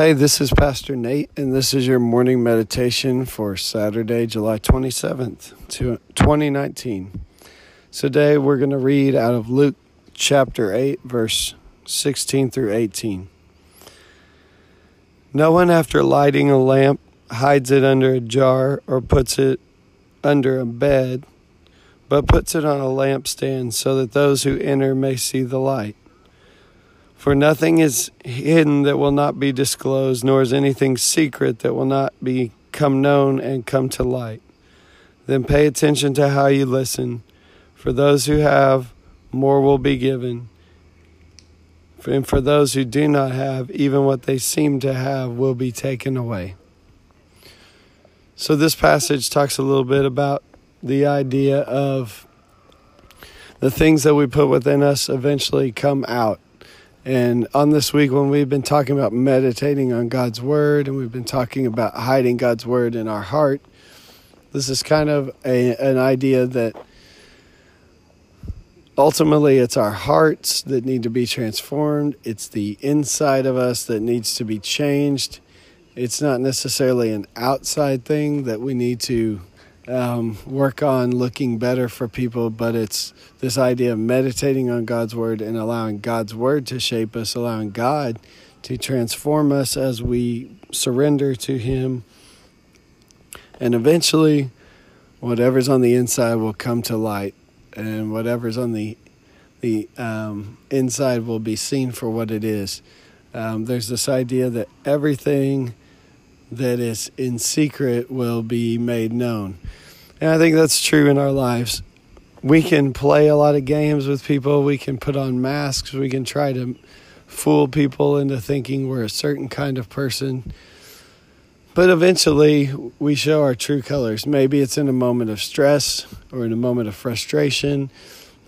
Hey, this is Pastor Nate, and this is your morning meditation for Saturday, July 27th, 2019. Today we're going to read out of Luke chapter 8, verse 16 through 18. No one, after lighting a lamp, hides it under a jar or puts it under a bed, but puts it on a lampstand so that those who enter may see the light. For nothing is hidden that will not be disclosed, nor is anything secret that will not become known and come to light. Then pay attention to how you listen. For those who have, more will be given. And for those who do not have, even what they seem to have will be taken away. So, this passage talks a little bit about the idea of the things that we put within us eventually come out and on this week, when we've been talking about meditating on God's Word and we've been talking about hiding God's Word in our heart, this is kind of a, an idea that ultimately it's our hearts that need to be transformed, it's the inside of us that needs to be changed. It's not necessarily an outside thing that we need to um, work on looking better for people, but it's this idea of meditating on God's Word and allowing God's Word to shape us, allowing God to transform us as we surrender to Him. And eventually, whatever's on the inside will come to light, and whatever's on the the um, inside will be seen for what it is. Um, there's this idea that everything that is in secret will be made known. And I think that's true in our lives. We can play a lot of games with people, we can put on masks, we can try to fool people into thinking we're a certain kind of person. But eventually, we show our true colors. Maybe it's in a moment of stress or in a moment of frustration,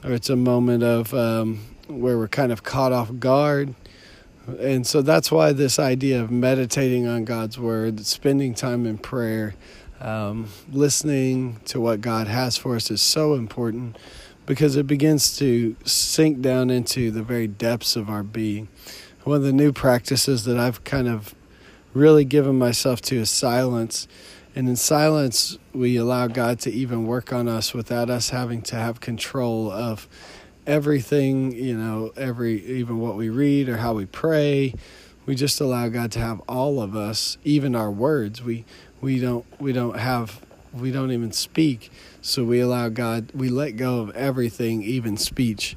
or it's a moment of um, where we're kind of caught off guard and so that's why this idea of meditating on God's word, spending time in prayer, um, listening to what God has for us is so important because it begins to sink down into the very depths of our being. One of the new practices that I've kind of really given myself to is silence. And in silence, we allow God to even work on us without us having to have control of everything, you know, every even what we read or how we pray. We just allow God to have all of us, even our words. We we don't we don't have we don't even speak. So we allow God we let go of everything, even speech.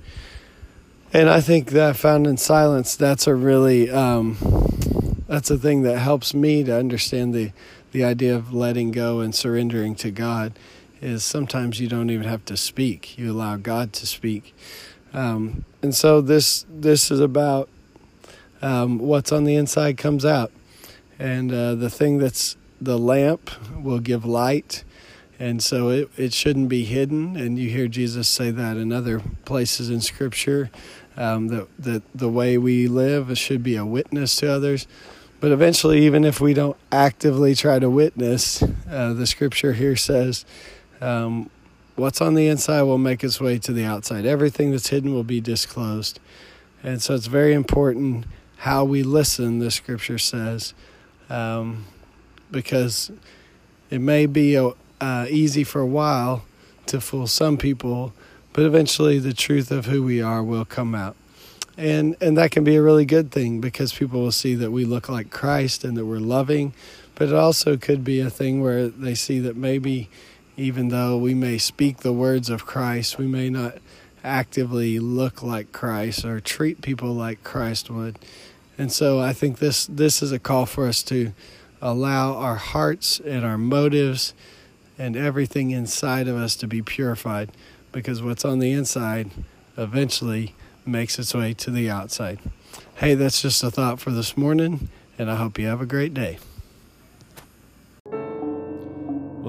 And I think that found in silence, that's a really um, that's a thing that helps me to understand the the idea of letting go and surrendering to God is sometimes you don't even have to speak. You allow God to speak. Um, and so this this is about um, what's on the inside comes out, and uh, the thing that's the lamp will give light, and so it it shouldn't be hidden. And you hear Jesus say that in other places in Scripture. Um, that that the way we live should be a witness to others. But eventually, even if we don't actively try to witness, uh, the Scripture here says um, what's on the inside will make its way to the outside. Everything that's hidden will be disclosed. And so it's very important how we listen, the scripture says, um, because it may be a, uh, easy for a while to fool some people, but eventually the truth of who we are will come out. And, and that can be a really good thing because people will see that we look like Christ and that we're loving, but it also could be a thing where they see that maybe even though we may speak the words of Christ, we may not actively look like Christ or treat people like Christ would. And so I think this this is a call for us to allow our hearts and our motives and everything inside of us to be purified because what's on the inside eventually makes its way to the outside. Hey, that's just a thought for this morning, and I hope you have a great day.